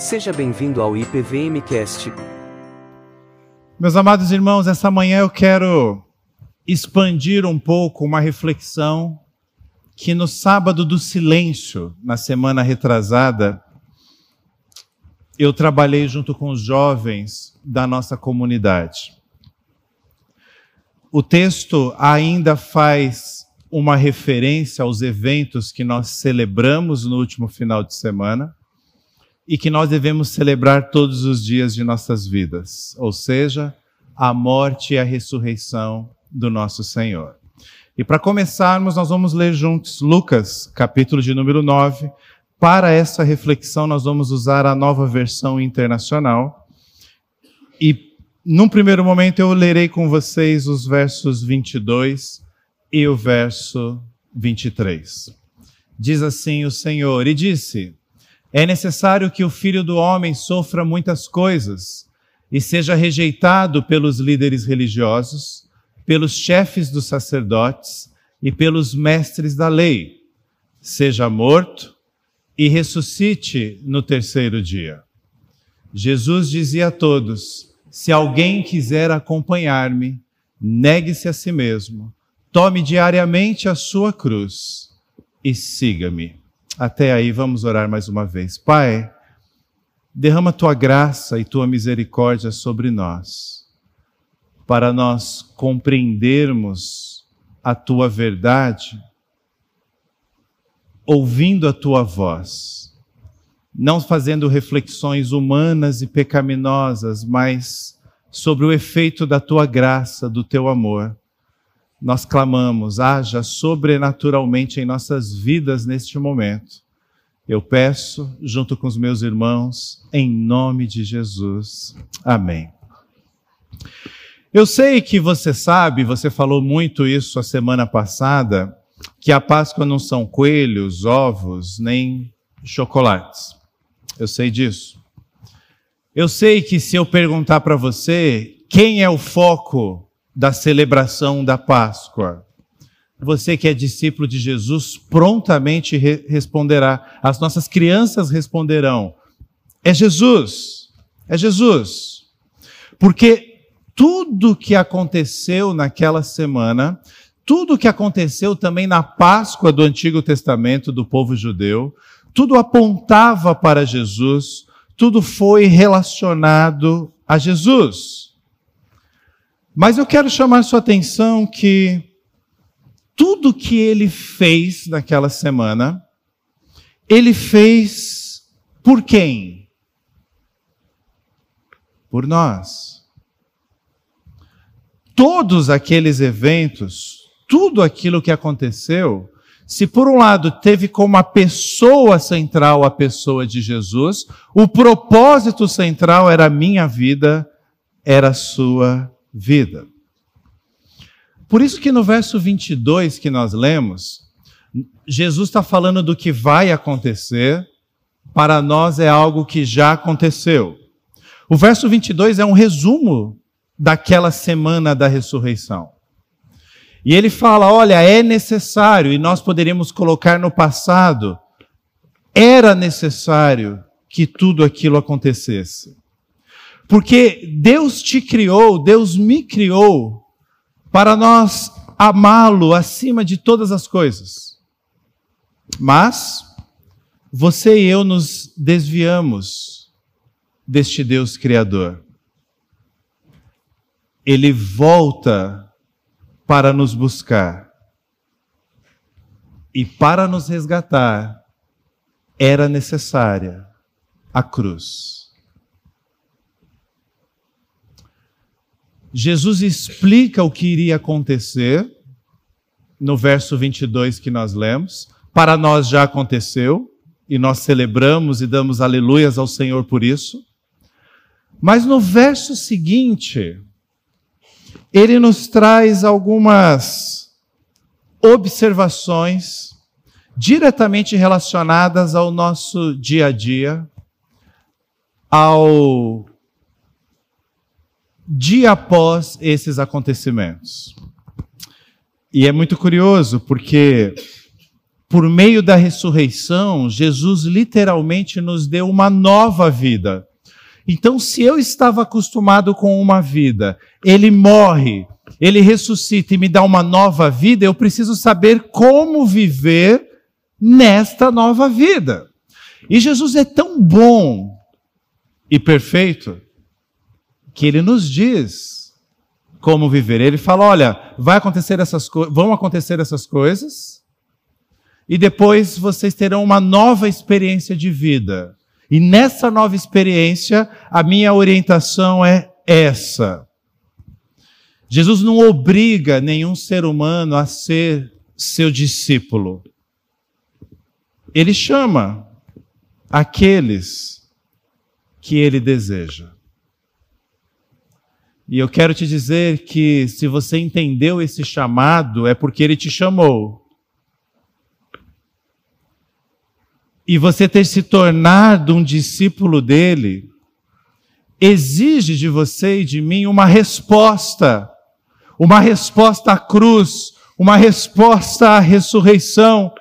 Seja bem-vindo ao IPVMcast. Meus amados irmãos, essa manhã eu quero expandir um pouco uma reflexão que no sábado do silêncio, na semana retrasada, eu trabalhei junto com os jovens da nossa comunidade. O texto ainda faz uma referência aos eventos que nós celebramos no último final de semana e que nós devemos celebrar todos os dias de nossas vidas, ou seja, a morte e a ressurreição do nosso Senhor. E para começarmos, nós vamos ler juntos Lucas, capítulo de número 9. Para essa reflexão, nós vamos usar a nova versão internacional. E num primeiro momento eu lerei com vocês os versos 22 e o verso 23. Diz assim o Senhor: E disse: É necessário que o filho do homem sofra muitas coisas e seja rejeitado pelos líderes religiosos, pelos chefes dos sacerdotes e pelos mestres da lei, seja morto e ressuscite no terceiro dia. Jesus dizia a todos: se alguém quiser acompanhar-me, negue-se a si mesmo, tome diariamente a sua cruz e siga-me. Até aí, vamos orar mais uma vez. Pai, derrama tua graça e tua misericórdia sobre nós, para nós compreendermos a tua verdade, ouvindo a tua voz não fazendo reflexões humanas e pecaminosas, mas sobre o efeito da tua graça, do teu amor. Nós clamamos, haja sobrenaturalmente em nossas vidas neste momento. Eu peço, junto com os meus irmãos, em nome de Jesus. Amém. Eu sei que você sabe, você falou muito isso a semana passada, que a Páscoa não são coelhos, ovos, nem chocolates. Eu sei disso. Eu sei que se eu perguntar para você quem é o foco da celebração da Páscoa, você que é discípulo de Jesus prontamente re responderá. As nossas crianças responderão: é Jesus, é Jesus. Porque tudo que aconteceu naquela semana, tudo que aconteceu também na Páscoa do Antigo Testamento do povo judeu, tudo apontava para Jesus, tudo foi relacionado a Jesus. Mas eu quero chamar sua atenção que tudo que ele fez naquela semana, ele fez por quem? Por nós. Todos aqueles eventos, tudo aquilo que aconteceu, se por um lado teve como a pessoa central a pessoa de Jesus, o propósito central era a minha vida, era a sua vida. Por isso que no verso 22 que nós lemos, Jesus está falando do que vai acontecer, para nós é algo que já aconteceu. O verso 22 é um resumo daquela semana da ressurreição. E ele fala: olha, é necessário, e nós poderíamos colocar no passado, era necessário que tudo aquilo acontecesse. Porque Deus te criou, Deus me criou, para nós amá-lo acima de todas as coisas. Mas você e eu nos desviamos deste Deus Criador. Ele volta para nos buscar e para nos resgatar, era necessária a cruz. Jesus explica o que iria acontecer no verso 22 que nós lemos. Para nós já aconteceu e nós celebramos e damos aleluias ao Senhor por isso. Mas no verso seguinte, ele nos traz algumas observações diretamente relacionadas ao nosso dia a dia, ao dia após esses acontecimentos. E é muito curioso porque por meio da ressurreição, Jesus literalmente nos deu uma nova vida. Então, se eu estava acostumado com uma vida, ele morre, ele ressuscita e me dá uma nova vida, eu preciso saber como viver nesta nova vida. E Jesus é tão bom e perfeito que ele nos diz como viver. Ele fala: olha, vai acontecer essas vão acontecer essas coisas e depois vocês terão uma nova experiência de vida. E nessa nova experiência, a minha orientação é essa. Jesus não obriga nenhum ser humano a ser seu discípulo. Ele chama aqueles que ele deseja. E eu quero te dizer que se você entendeu esse chamado, é porque ele te chamou. e você ter se tornado um discípulo dele, exige de você e de mim uma resposta, uma resposta à cruz, uma resposta à ressurreição.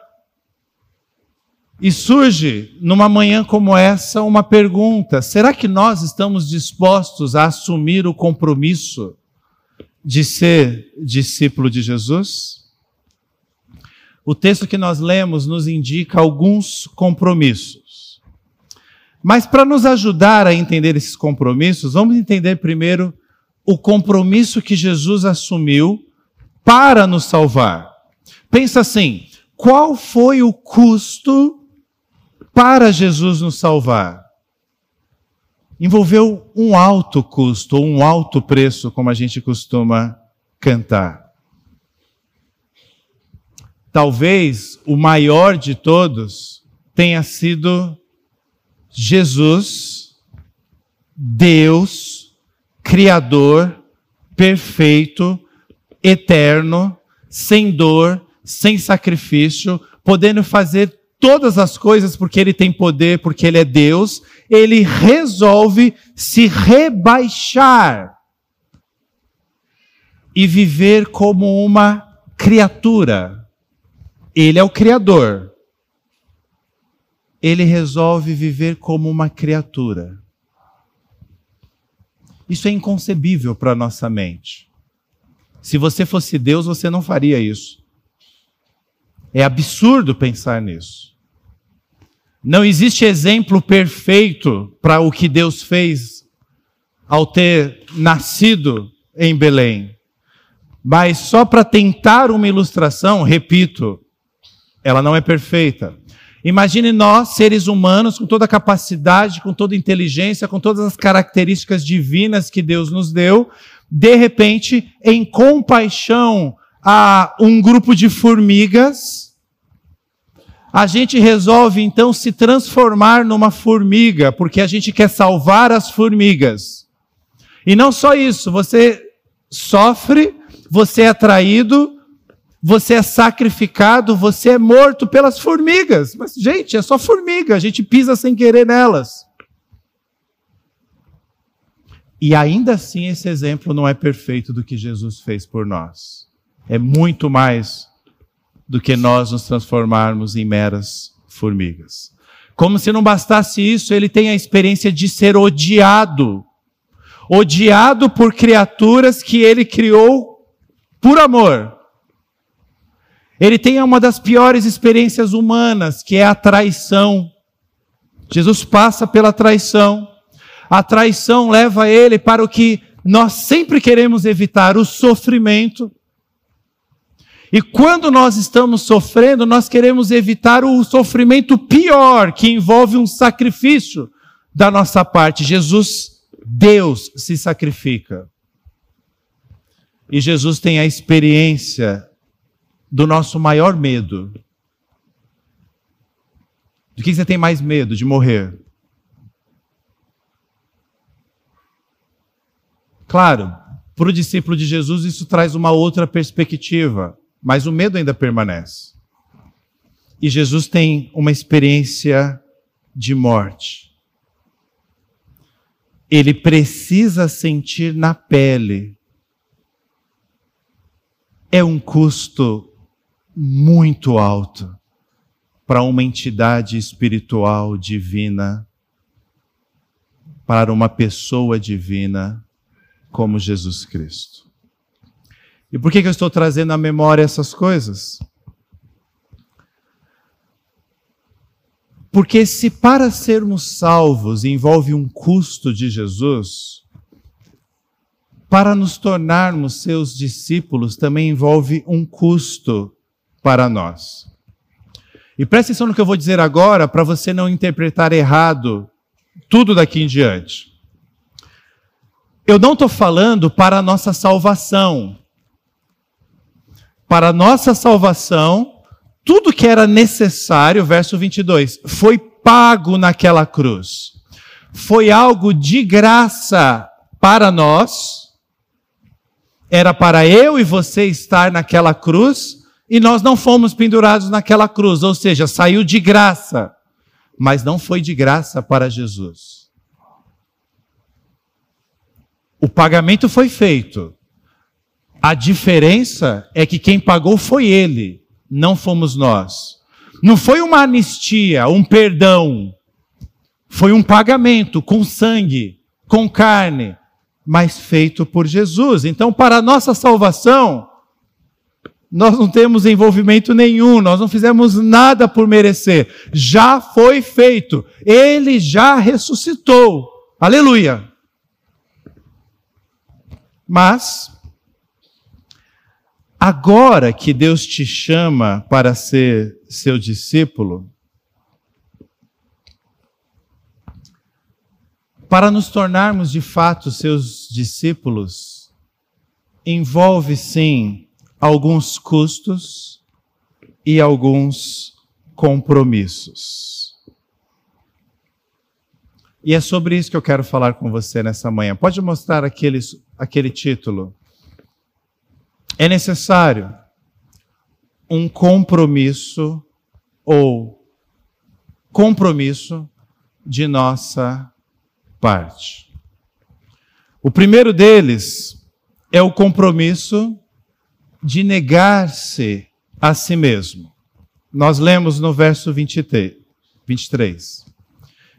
E surge, numa manhã como essa, uma pergunta: será que nós estamos dispostos a assumir o compromisso de ser discípulo de Jesus? o texto que nós lemos nos indica alguns compromissos. Mas para nos ajudar a entender esses compromissos, vamos entender primeiro o compromisso que Jesus assumiu para nos salvar. Pensa assim: qual foi o custo para Jesus nos salvar? Envolveu um alto custo, um alto preço, como a gente costuma cantar. Talvez o maior de todos tenha sido Jesus, Deus, Criador, perfeito, eterno, sem dor, sem sacrifício, podendo fazer todas as coisas porque ele tem poder, porque ele é Deus, ele resolve se rebaixar e viver como uma criatura ele é o Criador. Ele resolve viver como uma criatura. Isso é inconcebível para nossa mente. Se você fosse Deus, você não faria isso. É absurdo pensar nisso. Não existe exemplo perfeito para o que Deus fez ao ter nascido em Belém. Mas só para tentar uma ilustração, repito, ela não é perfeita. Imagine nós, seres humanos, com toda a capacidade, com toda a inteligência, com todas as características divinas que Deus nos deu, de repente, em compaixão a um grupo de formigas, a gente resolve então se transformar numa formiga, porque a gente quer salvar as formigas. E não só isso, você sofre, você é atraído, você é sacrificado, você é morto pelas formigas. Mas, gente, é só formiga, a gente pisa sem querer nelas. E ainda assim, esse exemplo não é perfeito do que Jesus fez por nós. É muito mais do que nós nos transformarmos em meras formigas. Como se não bastasse isso, ele tem a experiência de ser odiado. Odiado por criaturas que ele criou por amor ele tem uma das piores experiências humanas, que é a traição. Jesus passa pela traição. A traição leva ele para o que nós sempre queremos evitar, o sofrimento. E quando nós estamos sofrendo, nós queremos evitar o sofrimento pior, que envolve um sacrifício da nossa parte. Jesus, Deus, se sacrifica. E Jesus tem a experiência do nosso maior medo. De que você tem mais medo? De morrer. Claro, para o discípulo de Jesus isso traz uma outra perspectiva, mas o medo ainda permanece. E Jesus tem uma experiência de morte. Ele precisa sentir na pele. É um custo muito alto para uma entidade espiritual divina, para uma pessoa divina como Jesus Cristo. E por que, que eu estou trazendo à memória essas coisas? Porque se para sermos salvos envolve um custo de Jesus, para nos tornarmos seus discípulos também envolve um custo para nós. E preste atenção no que eu vou dizer agora para você não interpretar errado tudo daqui em diante. Eu não estou falando para a nossa salvação. Para a nossa salvação, tudo que era necessário, verso 22, foi pago naquela cruz. Foi algo de graça para nós. Era para eu e você estar naquela cruz e nós não fomos pendurados naquela cruz, ou seja, saiu de graça, mas não foi de graça para Jesus. O pagamento foi feito. A diferença é que quem pagou foi ele não fomos nós. Não foi uma anistia, um perdão. Foi um pagamento com sangue, com carne, mas feito por Jesus. Então, para a nossa salvação, nós não temos envolvimento nenhum, nós não fizemos nada por merecer. Já foi feito. Ele já ressuscitou. Aleluia. Mas Agora que Deus te chama para ser seu discípulo, para nos tornarmos de fato seus discípulos, envolve sim alguns custos e alguns compromissos. E é sobre isso que eu quero falar com você nessa manhã. Pode mostrar aquele, aquele título? É necessário um compromisso ou compromisso de nossa parte. O primeiro deles é o compromisso de negar-se a si mesmo. Nós lemos no verso 23.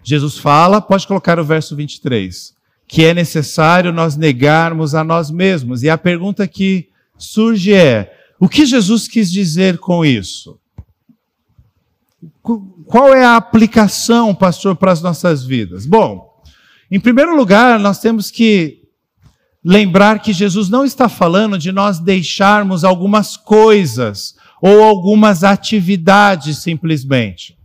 Jesus fala, pode colocar o verso 23, que é necessário nós negarmos a nós mesmos. E a pergunta que surge é: o que Jesus quis dizer com isso? Qual é a aplicação, pastor, para as nossas vidas? Bom, em primeiro lugar, nós temos que lembrar que Jesus não está falando de nós deixarmos algumas coisas ou algumas atividades simplesmente.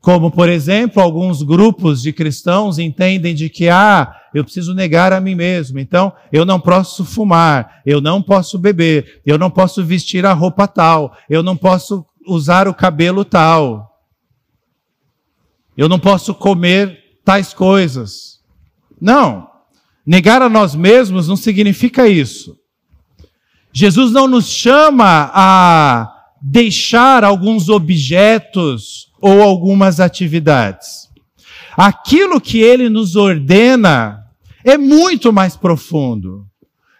Como, por exemplo, alguns grupos de cristãos entendem de que, ah, eu preciso negar a mim mesmo, então eu não posso fumar, eu não posso beber, eu não posso vestir a roupa tal, eu não posso usar o cabelo tal, eu não posso comer tais coisas. Não, negar a nós mesmos não significa isso. Jesus não nos chama a deixar alguns objetos ou algumas atividades. Aquilo que ele nos ordena é muito mais profundo.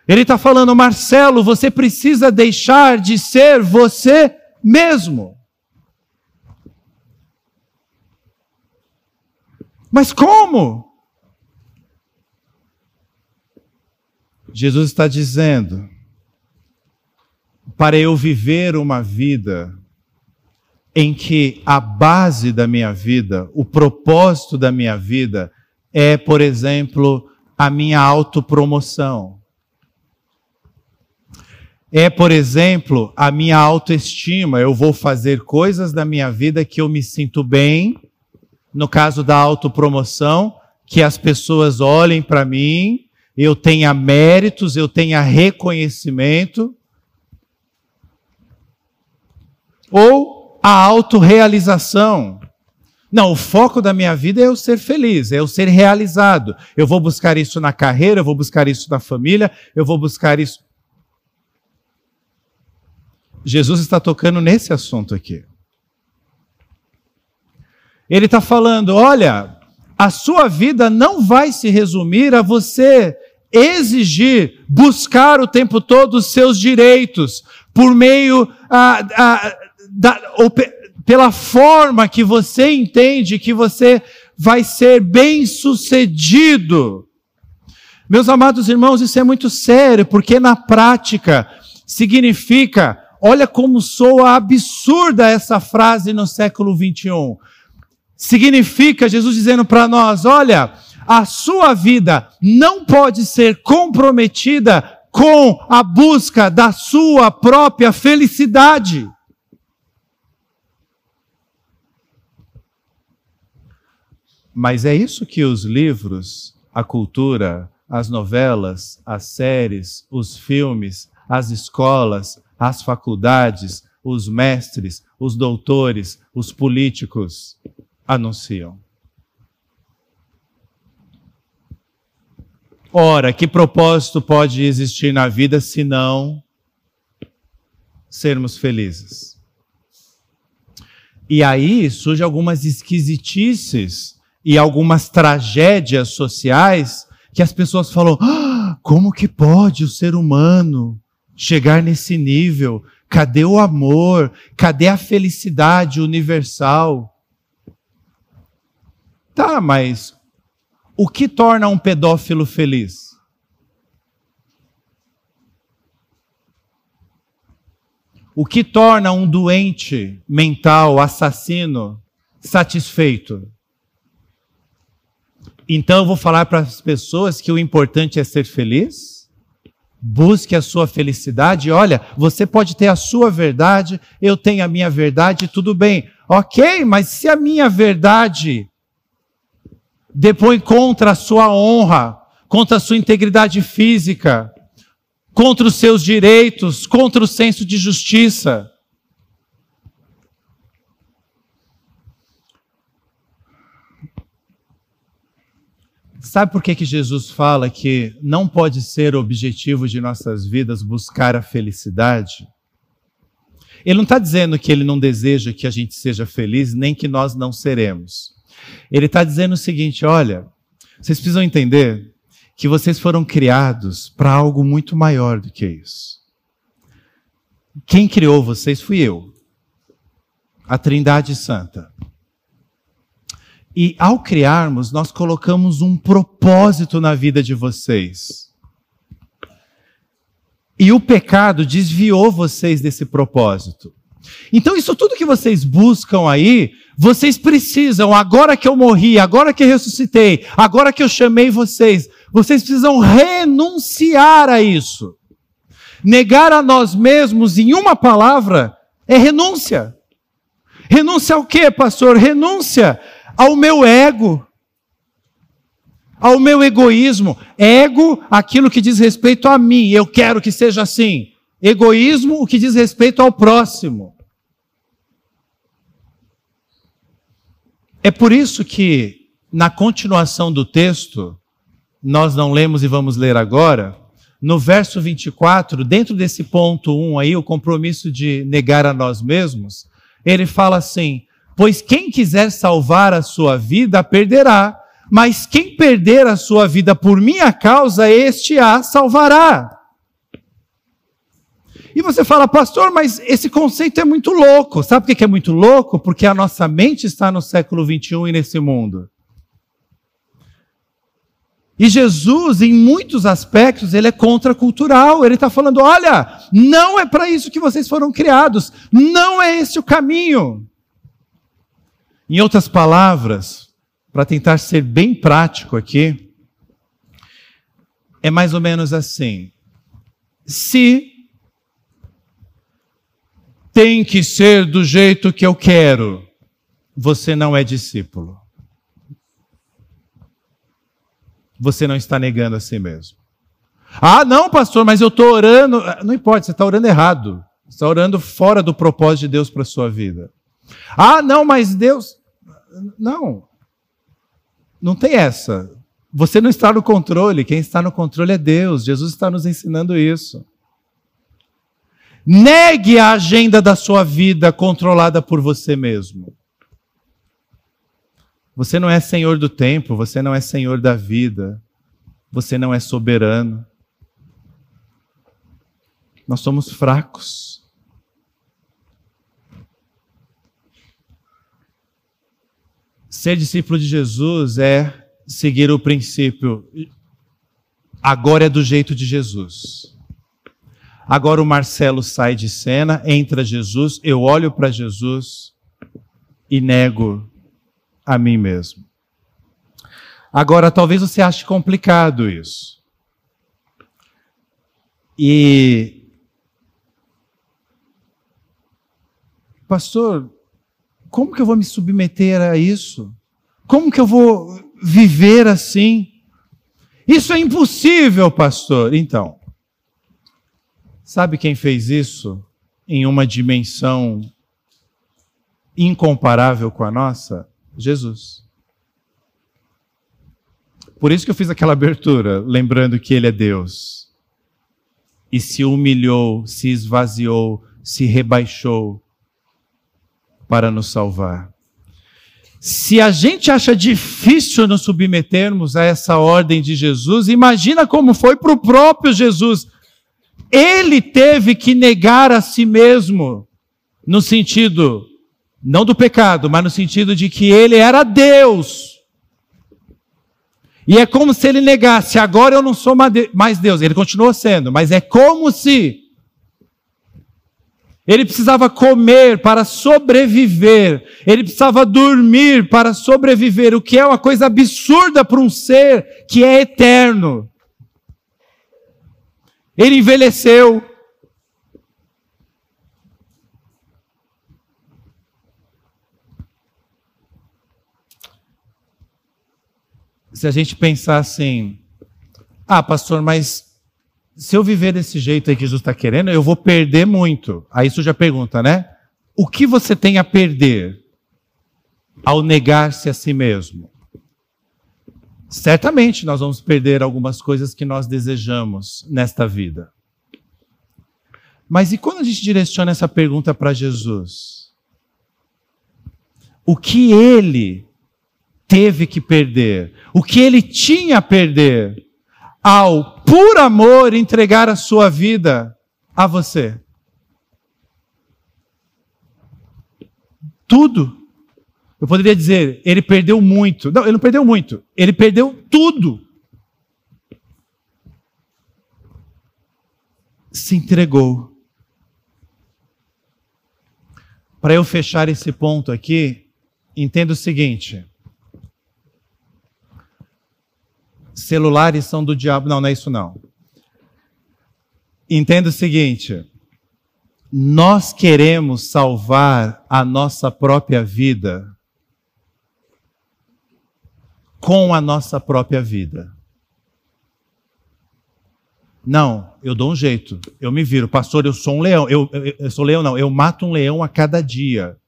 Ele está falando, Marcelo, você precisa deixar de ser você mesmo. Mas como? Jesus está dizendo: para eu viver uma vida em que a base da minha vida, o propósito da minha vida é, por exemplo, a minha autopromoção. É, por exemplo, a minha autoestima. Eu vou fazer coisas da minha vida que eu me sinto bem, no caso da autopromoção, que as pessoas olhem para mim, eu tenha méritos, eu tenha reconhecimento. Ou a autorrealização. Não, o foco da minha vida é eu ser feliz, é eu ser realizado. Eu vou buscar isso na carreira, eu vou buscar isso na família, eu vou buscar isso. Jesus está tocando nesse assunto aqui. Ele está falando: olha, a sua vida não vai se resumir a você exigir, buscar o tempo todo os seus direitos por meio a, a da, pela forma que você entende que você vai ser bem sucedido. Meus amados irmãos, isso é muito sério, porque na prática significa, olha como soa absurda essa frase no século 21. Significa Jesus dizendo para nós: olha, a sua vida não pode ser comprometida com a busca da sua própria felicidade. Mas é isso que os livros, a cultura, as novelas, as séries, os filmes, as escolas, as faculdades, os mestres, os doutores, os políticos anunciam. Ora, que propósito pode existir na vida se não sermos felizes? E aí surgem algumas esquisitices e algumas tragédias sociais que as pessoas falam: ah, como que pode o ser humano chegar nesse nível? Cadê o amor? Cadê a felicidade universal? Tá, mas o que torna um pedófilo feliz? O que torna um doente mental, assassino, satisfeito? Então eu vou falar para as pessoas que o importante é ser feliz? Busque a sua felicidade. Olha, você pode ter a sua verdade, eu tenho a minha verdade, tudo bem. Ok, mas se a minha verdade depõe contra a sua honra, contra a sua integridade física, contra os seus direitos, contra o senso de justiça. Sabe por que, que Jesus fala que não pode ser objetivo de nossas vidas buscar a felicidade? Ele não está dizendo que ele não deseja que a gente seja feliz, nem que nós não seremos. Ele está dizendo o seguinte: olha, vocês precisam entender que vocês foram criados para algo muito maior do que isso. Quem criou vocês fui eu, a Trindade Santa. E ao criarmos, nós colocamos um propósito na vida de vocês. E o pecado desviou vocês desse propósito. Então, isso tudo que vocês buscam aí, vocês precisam, agora que eu morri, agora que eu ressuscitei, agora que eu chamei vocês, vocês precisam renunciar a isso. Negar a nós mesmos, em uma palavra, é renúncia. Renúncia ao quê, pastor? Renúncia ao meu ego, ao meu egoísmo. Ego, aquilo que diz respeito a mim, eu quero que seja assim. Egoísmo, o que diz respeito ao próximo. É por isso que, na continuação do texto, nós não lemos e vamos ler agora, no verso 24, dentro desse ponto 1 aí, o compromisso de negar a nós mesmos, ele fala assim: Pois quem quiser salvar a sua vida, perderá, mas quem perder a sua vida por minha causa, este a salvará. E você fala, pastor, mas esse conceito é muito louco. Sabe por que é muito louco? Porque a nossa mente está no século 21 e nesse mundo. E Jesus, em muitos aspectos, ele é contracultural. Ele está falando: olha, não é para isso que vocês foram criados. Não é esse o caminho. Em outras palavras, para tentar ser bem prático aqui, é mais ou menos assim. Se tem que ser do jeito que eu quero, você não é discípulo. Você não está negando a si mesmo. Ah, não, pastor, mas eu estou orando. Não importa, você está orando errado. Você está orando fora do propósito de Deus para a sua vida. Ah, não, mas Deus. Não. Não tem essa. Você não está no controle. Quem está no controle é Deus. Jesus está nos ensinando isso. Negue a agenda da sua vida controlada por você mesmo. Você não é senhor do tempo, você não é senhor da vida, você não é soberano. Nós somos fracos. Ser discípulo de Jesus é seguir o princípio. Agora é do jeito de Jesus. Agora o Marcelo sai de cena, entra Jesus, eu olho para Jesus e nego a mim mesmo. Agora, talvez você ache complicado isso. E. Pastor, como que eu vou me submeter a isso? Como que eu vou viver assim? Isso é impossível, pastor. Então, sabe quem fez isso em uma dimensão incomparável com a nossa? Jesus. Por isso que eu fiz aquela abertura, lembrando que Ele é Deus. E se humilhou, se esvaziou, se rebaixou para nos salvar. Se a gente acha difícil nos submetermos a essa ordem de Jesus, imagina como foi para o próprio Jesus. Ele teve que negar a si mesmo, no sentido, não do pecado, mas no sentido de que ele era Deus. E é como se ele negasse, agora eu não sou mais Deus. Ele continuou sendo, mas é como se ele precisava comer para sobreviver, ele precisava dormir para sobreviver, o que é uma coisa absurda para um ser que é eterno. Ele envelheceu, se a gente pensar assim, ah, pastor, mas se eu viver desse jeito aí que Jesus está querendo, eu vou perder muito. Aí isso já pergunta, né? O que você tem a perder ao negar-se a si mesmo? Certamente nós vamos perder algumas coisas que nós desejamos nesta vida. Mas e quando a gente direciona essa pergunta para Jesus? O que ele teve que perder, o que ele tinha a perder, ao, por amor, entregar a sua vida a você. Tudo. Eu poderia dizer, ele perdeu muito. Não, ele não perdeu muito. Ele perdeu tudo. Se entregou. Para eu fechar esse ponto aqui, entenda o seguinte: celulares são do diabo. Não, não é isso não. Entenda o seguinte: nós queremos salvar a nossa própria vida com a nossa própria vida. Não, eu dou um jeito, eu me viro. Pastor, eu sou um leão. Eu, eu, eu sou leão, não, eu mato um leão a cada dia.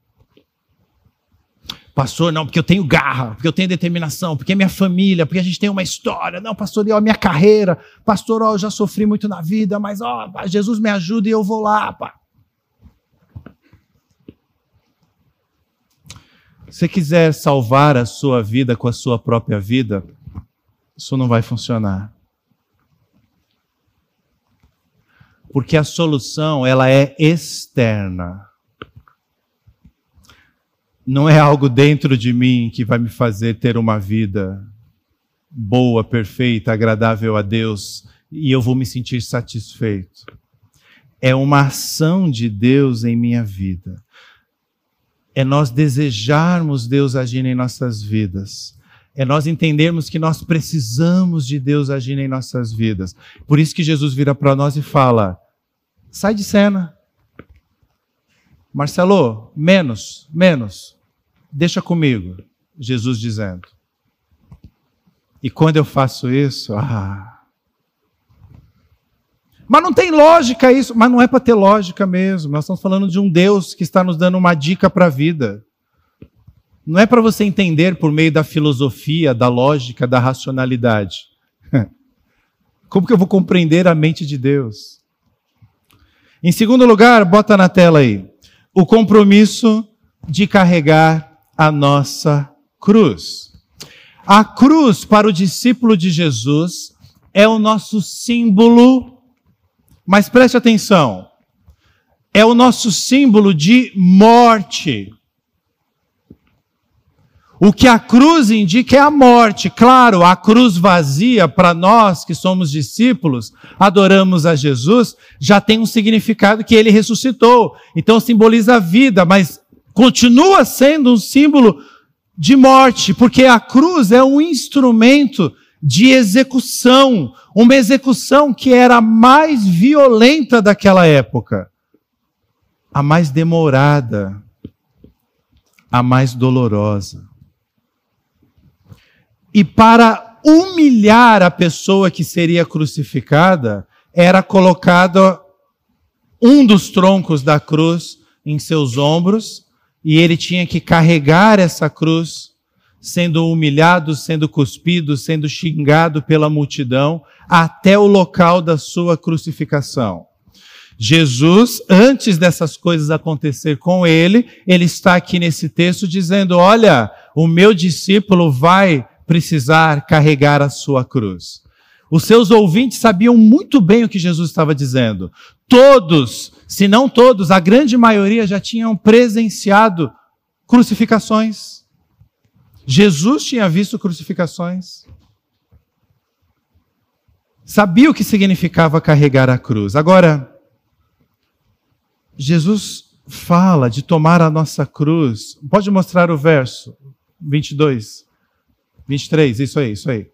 Pastor, não, porque eu tenho garra, porque eu tenho determinação, porque é minha família, porque a gente tem uma história. Não, pastor, ó, minha carreira. Pastor, ó, eu já sofri muito na vida, mas ó, Jesus me ajuda e eu vou lá, pá. Se quiser salvar a sua vida com a sua própria vida, isso não vai funcionar. Porque a solução, ela é externa não é algo dentro de mim que vai me fazer ter uma vida boa, perfeita, agradável a Deus e eu vou me sentir satisfeito. É uma ação de Deus em minha vida. É nós desejarmos Deus agir em nossas vidas. É nós entendermos que nós precisamos de Deus agir em nossas vidas. Por isso que Jesus vira para nós e fala: sai de cena, Marcelo, menos, menos. Deixa comigo, Jesus dizendo. E quando eu faço isso, ah. Mas não tem lógica isso, mas não é para ter lógica mesmo. Nós estamos falando de um Deus que está nos dando uma dica para a vida. Não é para você entender por meio da filosofia, da lógica, da racionalidade. Como que eu vou compreender a mente de Deus? Em segundo lugar, bota na tela aí o compromisso de carregar a nossa cruz. A cruz, para o discípulo de Jesus, é o nosso símbolo, mas preste atenção, é o nosso símbolo de morte. O que a cruz indica é a morte. Claro, a cruz vazia, para nós que somos discípulos, adoramos a Jesus, já tem um significado que ele ressuscitou. Então simboliza a vida, mas continua sendo um símbolo de morte, porque a cruz é um instrumento de execução, uma execução que era a mais violenta daquela época, a mais demorada, a mais dolorosa. E para humilhar a pessoa que seria crucificada, era colocado um dos troncos da cruz em seus ombros, e ele tinha que carregar essa cruz, sendo humilhado, sendo cuspido, sendo xingado pela multidão, até o local da sua crucificação. Jesus, antes dessas coisas acontecer com ele, ele está aqui nesse texto dizendo: Olha, o meu discípulo vai precisar carregar a sua cruz. Os seus ouvintes sabiam muito bem o que Jesus estava dizendo. Todos, se não todos, a grande maioria já tinham presenciado crucificações. Jesus tinha visto crucificações. Sabia o que significava carregar a cruz. Agora, Jesus fala de tomar a nossa cruz. Pode mostrar o verso 22. 23, isso aí, isso aí.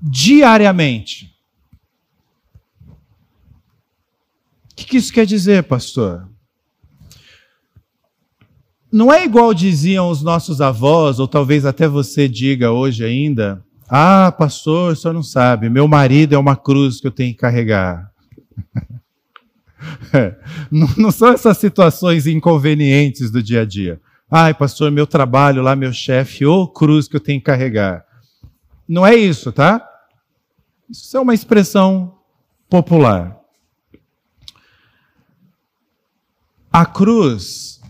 Diariamente. O que, que isso quer dizer, pastor? Não é igual diziam os nossos avós, ou talvez até você diga hoje ainda: Ah, pastor, o senhor não sabe, meu marido é uma cruz que eu tenho que carregar. não, não são essas situações inconvenientes do dia a dia. Ai, pastor, meu trabalho lá, meu chefe, ô cruz que eu tenho que carregar. Não é isso, tá? Isso é uma expressão popular. A cruz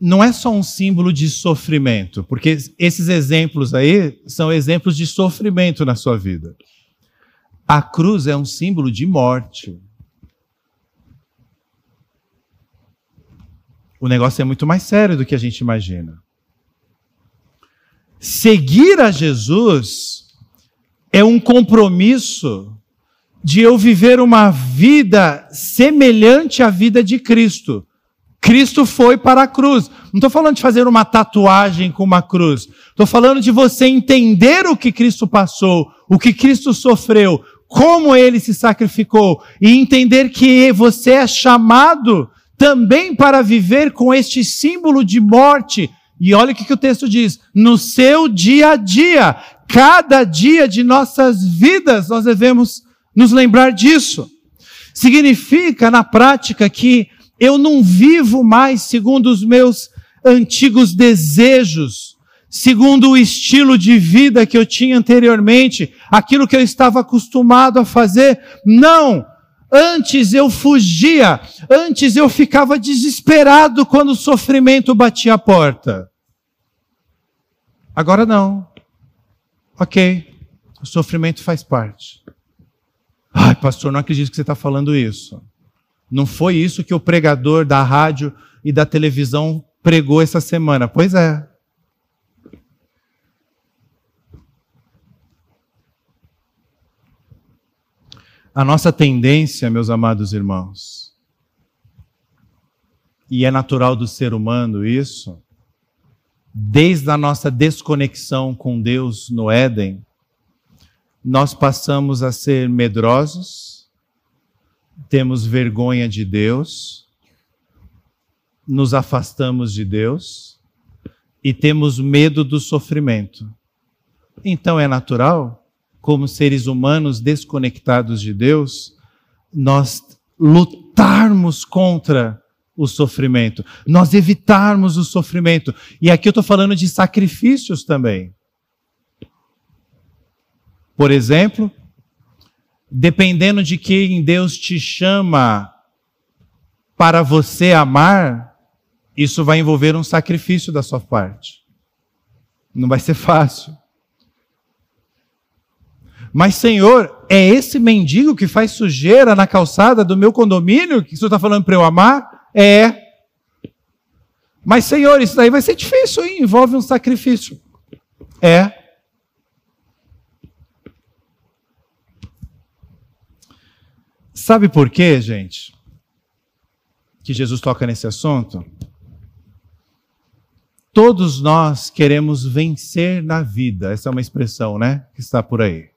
não é só um símbolo de sofrimento, porque esses exemplos aí são exemplos de sofrimento na sua vida. A cruz é um símbolo de morte. O negócio é muito mais sério do que a gente imagina. Seguir a Jesus é um compromisso de eu viver uma vida semelhante à vida de Cristo. Cristo foi para a cruz. Não estou falando de fazer uma tatuagem com uma cruz. Estou falando de você entender o que Cristo passou, o que Cristo sofreu, como ele se sacrificou e entender que você é chamado também para viver com este símbolo de morte e olha o que, que o texto diz: no seu dia a dia, cada dia de nossas vidas, nós devemos nos lembrar disso. Significa, na prática, que eu não vivo mais segundo os meus antigos desejos, segundo o estilo de vida que eu tinha anteriormente, aquilo que eu estava acostumado a fazer. Não! Antes eu fugia, antes eu ficava desesperado quando o sofrimento batia a porta. Agora não. Ok, o sofrimento faz parte. Ai, pastor, não acredito que você está falando isso. Não foi isso que o pregador da rádio e da televisão pregou essa semana. Pois é. A nossa tendência, meus amados irmãos, e é natural do ser humano isso, desde a nossa desconexão com Deus no Éden, nós passamos a ser medrosos, temos vergonha de Deus, nos afastamos de Deus e temos medo do sofrimento. Então é natural, como seres humanos desconectados de Deus, nós lutarmos contra o sofrimento, nós evitarmos o sofrimento. E aqui eu estou falando de sacrifícios também. Por exemplo, dependendo de quem Deus te chama para você amar, isso vai envolver um sacrifício da sua parte. Não vai ser fácil. Mas, Senhor, é esse mendigo que faz sujeira na calçada do meu condomínio que o Senhor está falando para eu amar? É. Mas, Senhor, isso daí vai ser difícil, hein? envolve um sacrifício. É. Sabe por quê, gente? Que Jesus toca nesse assunto? Todos nós queremos vencer na vida. Essa é uma expressão, né? Que está por aí.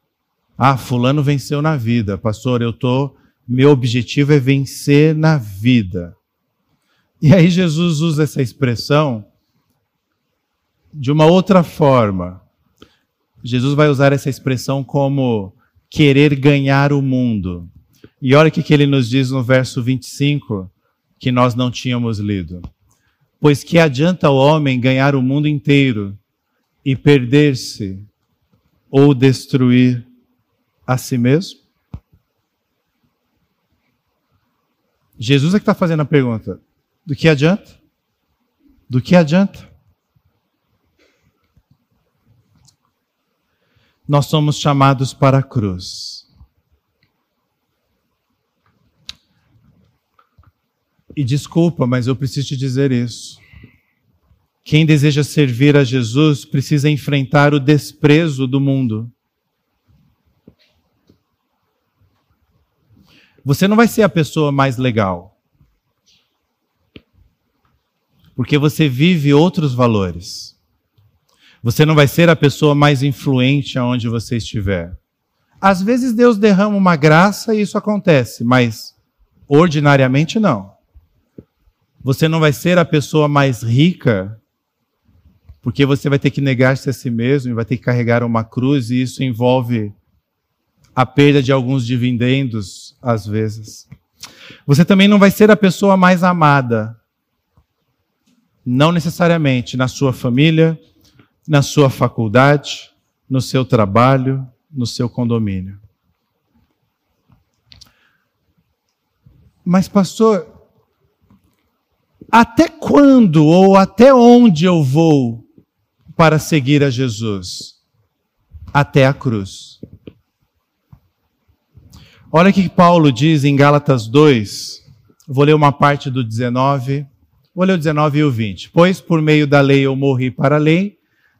Ah, fulano venceu na vida. Pastor, eu tô, meu objetivo é vencer na vida. E aí Jesus usa essa expressão de uma outra forma. Jesus vai usar essa expressão como querer ganhar o mundo. E olha o que ele nos diz no verso 25, que nós não tínhamos lido. Pois que adianta o homem ganhar o mundo inteiro e perder-se ou destruir a si mesmo? Jesus é que está fazendo a pergunta: do que adianta? Do que adianta? Nós somos chamados para a cruz. E desculpa, mas eu preciso te dizer isso. Quem deseja servir a Jesus precisa enfrentar o desprezo do mundo. Você não vai ser a pessoa mais legal. Porque você vive outros valores. Você não vai ser a pessoa mais influente aonde você estiver. Às vezes Deus derrama uma graça e isso acontece, mas ordinariamente não. Você não vai ser a pessoa mais rica, porque você vai ter que negar-se a si mesmo e vai ter que carregar uma cruz, e isso envolve a perda de alguns dividendos, às vezes. Você também não vai ser a pessoa mais amada. Não necessariamente na sua família, na sua faculdade, no seu trabalho, no seu condomínio. Mas, pastor, até quando ou até onde eu vou para seguir a Jesus? Até a cruz. Olha o que Paulo diz em Gálatas 2. Vou ler uma parte do 19. Vou ler o 19 e o 20. Pois por meio da lei eu morri para a lei,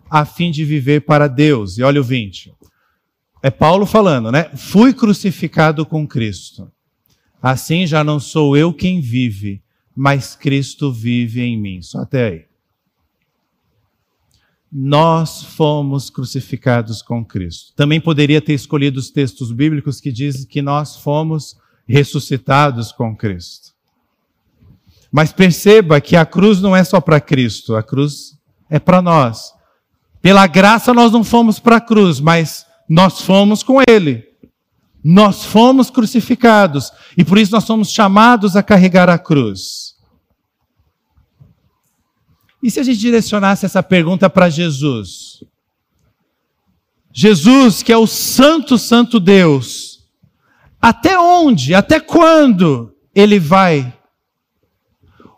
a fim de viver para Deus. E olha o 20. É Paulo falando, né? Fui crucificado com Cristo. Assim já não sou eu quem vive, mas Cristo vive em mim. Só até aí nós fomos crucificados com Cristo. Também poderia ter escolhido os textos bíblicos que dizem que nós fomos ressuscitados com Cristo. Mas perceba que a cruz não é só para Cristo, a cruz é para nós. Pela graça nós não fomos para a cruz, mas nós fomos com Ele. Nós fomos crucificados e por isso nós somos chamados a carregar a cruz. E se a gente direcionasse essa pergunta para Jesus? Jesus, que é o Santo, Santo Deus, até onde, até quando ele vai?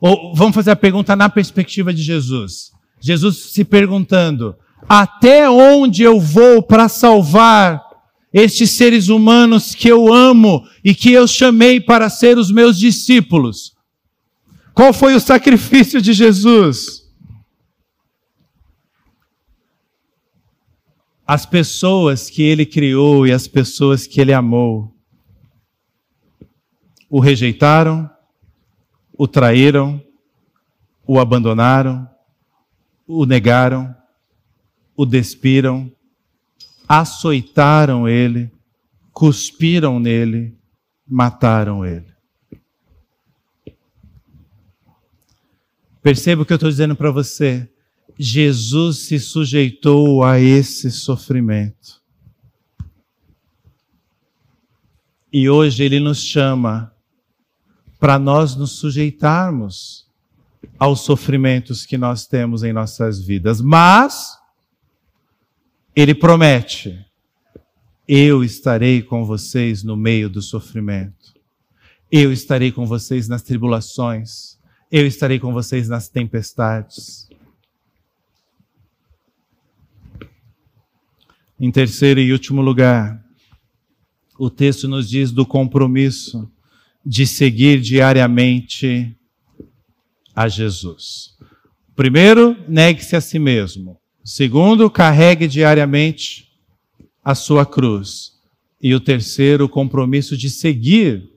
Ou vamos fazer a pergunta na perspectiva de Jesus. Jesus se perguntando: até onde eu vou para salvar estes seres humanos que eu amo e que eu chamei para ser os meus discípulos? Qual foi o sacrifício de Jesus? as pessoas que ele criou e as pessoas que ele amou o rejeitaram, o traíram, o abandonaram, o negaram, o despiram, açoitaram ele, cuspiram nele, mataram ele. Perceba o que eu estou dizendo para você. Jesus se sujeitou a esse sofrimento. E hoje ele nos chama para nós nos sujeitarmos aos sofrimentos que nós temos em nossas vidas. Mas ele promete: eu estarei com vocês no meio do sofrimento. Eu estarei com vocês nas tribulações. Eu estarei com vocês nas tempestades. Em terceiro e último lugar, o texto nos diz do compromisso de seguir diariamente a Jesus. Primeiro, negue-se a si mesmo. Segundo, carregue diariamente a sua cruz. E o terceiro, o compromisso de seguir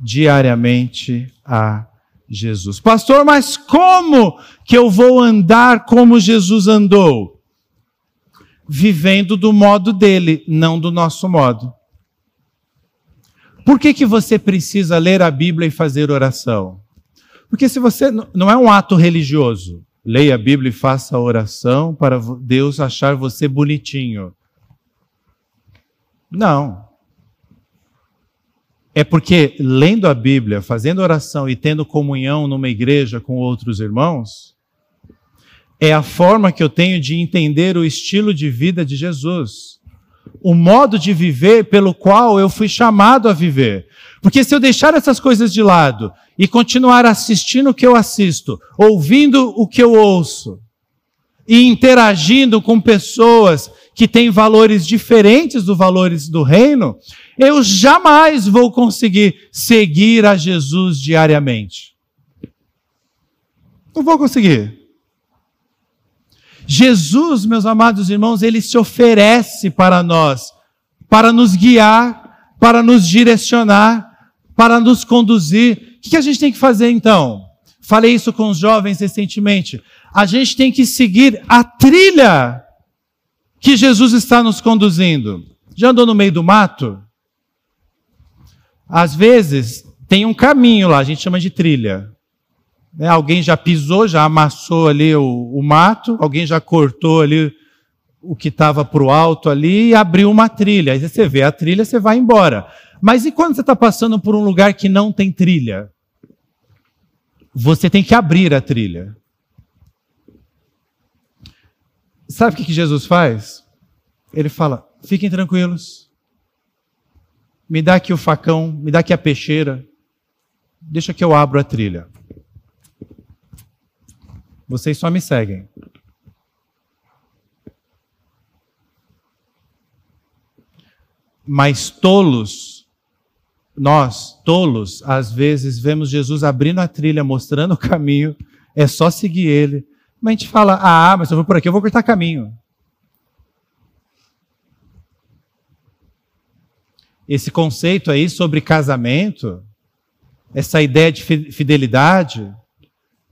diariamente a Jesus. Pastor, mas como que eu vou andar como Jesus andou? Vivendo do modo dele, não do nosso modo. Por que, que você precisa ler a Bíblia e fazer oração? Porque se você não é um ato religioso, leia a Bíblia e faça a oração para Deus achar você bonitinho. Não é porque lendo a Bíblia, fazendo oração e tendo comunhão numa igreja com outros irmãos, é a forma que eu tenho de entender o estilo de vida de Jesus, o modo de viver pelo qual eu fui chamado a viver. Porque se eu deixar essas coisas de lado e continuar assistindo o que eu assisto, ouvindo o que eu ouço, e interagindo com pessoas que têm valores diferentes dos valores do reino, eu jamais vou conseguir seguir a Jesus diariamente. Não vou conseguir. Jesus, meus amados irmãos, ele se oferece para nós, para nos guiar, para nos direcionar, para nos conduzir. O que a gente tem que fazer então? Falei isso com os jovens recentemente a gente tem que seguir a trilha que Jesus está nos conduzindo. Já andou no meio do mato? Às vezes tem um caminho lá, a gente chama de trilha. Né? Alguém já pisou, já amassou ali o, o mato, alguém já cortou ali o que estava para o alto ali e abriu uma trilha. Aí você vê a trilha, você vai embora. Mas e quando você está passando por um lugar que não tem trilha? Você tem que abrir a trilha. Sabe o que Jesus faz? Ele fala: fiquem tranquilos, me dá aqui o facão, me dá aqui a peixeira, deixa que eu abro a trilha. Vocês só me seguem. Mas tolos, nós, tolos, às vezes vemos Jesus abrindo a trilha, mostrando o caminho, é só seguir ele mas a gente fala, ah, mas eu vou por aqui, eu vou cortar caminho. Esse conceito aí sobre casamento, essa ideia de fidelidade,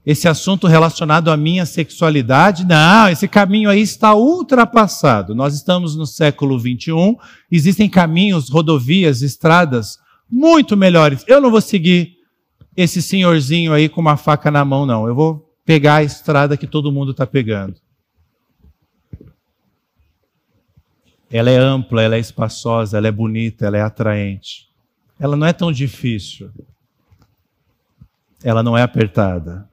esse assunto relacionado à minha sexualidade, não, esse caminho aí está ultrapassado. Nós estamos no século 21, existem caminhos, rodovias, estradas muito melhores. Eu não vou seguir esse senhorzinho aí com uma faca na mão, não. Eu vou pegar a estrada que todo mundo está pegando. Ela é ampla, ela é espaçosa, ela é bonita, ela é atraente. Ela não é tão difícil. Ela não é apertada.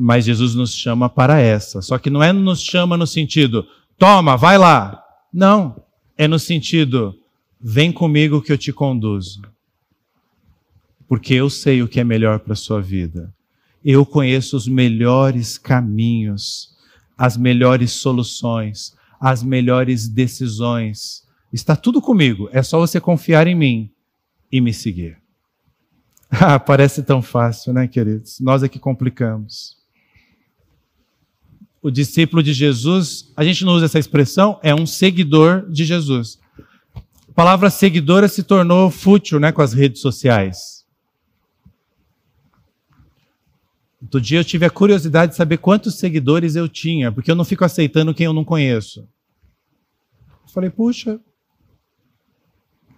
Mas Jesus nos chama para essa. Só que não é nos chama no sentido, toma, vai lá. Não. É no sentido, vem comigo que eu te conduzo. Porque eu sei o que é melhor para a sua vida. Eu conheço os melhores caminhos, as melhores soluções, as melhores decisões. Está tudo comigo, é só você confiar em mim e me seguir. Ah, parece tão fácil, né, queridos? Nós é que complicamos. O discípulo de Jesus, a gente não usa essa expressão, é um seguidor de Jesus. A palavra seguidora se tornou fútil né, com as redes sociais. Outro dia eu tive a curiosidade de saber quantos seguidores eu tinha, porque eu não fico aceitando quem eu não conheço. Falei, puxa,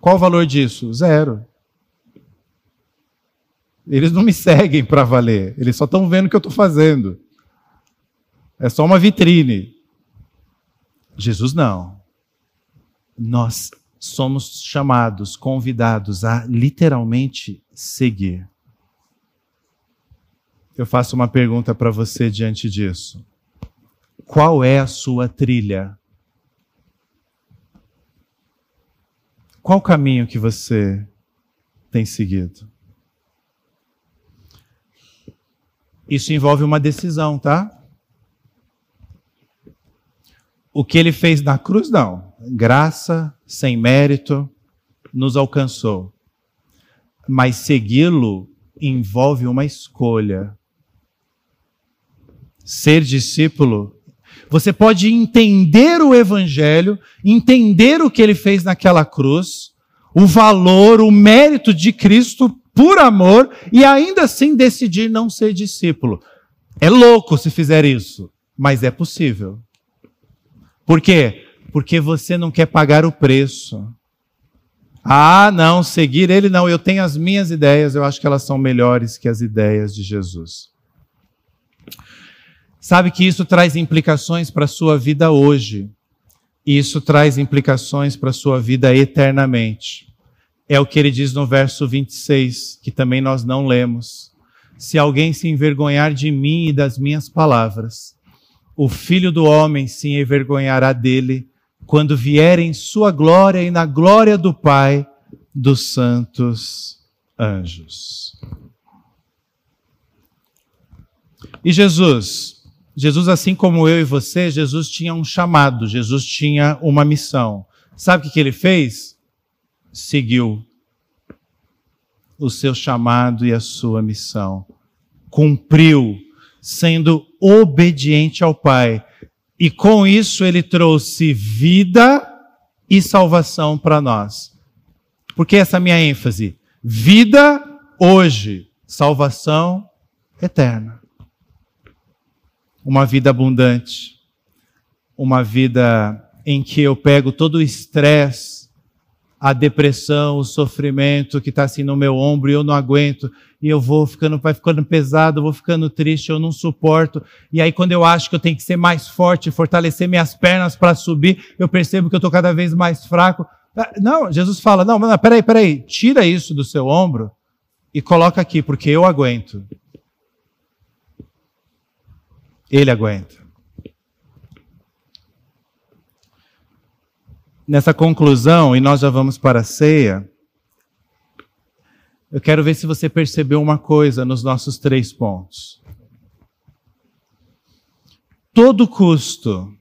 qual o valor disso? Zero. Eles não me seguem para valer, eles só estão vendo o que eu estou fazendo. É só uma vitrine. Jesus não. Nós somos chamados, convidados a literalmente seguir. Eu faço uma pergunta para você diante disso. Qual é a sua trilha? Qual o caminho que você tem seguido? Isso envolve uma decisão, tá? O que ele fez na cruz, não. Graça, sem mérito, nos alcançou. Mas segui-lo envolve uma escolha Ser discípulo, você pode entender o Evangelho, entender o que ele fez naquela cruz, o valor, o mérito de Cristo por amor e ainda assim decidir não ser discípulo. É louco se fizer isso, mas é possível. Por quê? Porque você não quer pagar o preço. Ah, não, seguir ele não. Eu tenho as minhas ideias, eu acho que elas são melhores que as ideias de Jesus. Sabe que isso traz implicações para a sua vida hoje. Isso traz implicações para a sua vida eternamente. É o que ele diz no verso 26, que também nós não lemos. Se alguém se envergonhar de mim e das minhas palavras, o filho do homem se envergonhará dele quando vier em sua glória e na glória do Pai dos santos anjos. E Jesus, Jesus, assim como eu e você, Jesus tinha um chamado, Jesus tinha uma missão. Sabe o que ele fez? Seguiu o seu chamado e a sua missão. Cumpriu, sendo obediente ao Pai e com isso ele trouxe vida e salvação para nós. Por que essa minha ênfase? Vida hoje, salvação eterna. Uma vida abundante. Uma vida em que eu pego todo o estresse a depressão, o sofrimento que está assim no meu ombro e eu não aguento, e eu vou ficando, vai ficando pesado, eu vou ficando triste, eu não suporto. E aí, quando eu acho que eu tenho que ser mais forte, fortalecer minhas pernas para subir, eu percebo que eu estou cada vez mais fraco. Ah, não, Jesus fala: não, não, peraí, peraí, tira isso do seu ombro e coloca aqui, porque eu aguento. Ele aguenta. Nessa conclusão, e nós já vamos para a ceia, eu quero ver se você percebeu uma coisa nos nossos três pontos. Todo custo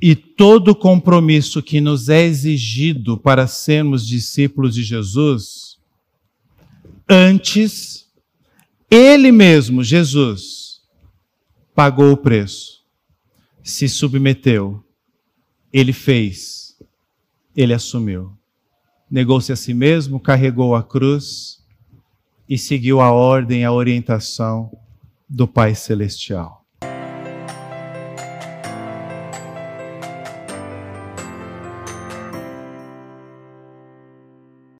e todo compromisso que nos é exigido para sermos discípulos de Jesus, antes, Ele mesmo, Jesus, pagou o preço, se submeteu, Ele fez ele assumiu. Negou-se a si mesmo, carregou a cruz e seguiu a ordem, a orientação do Pai Celestial.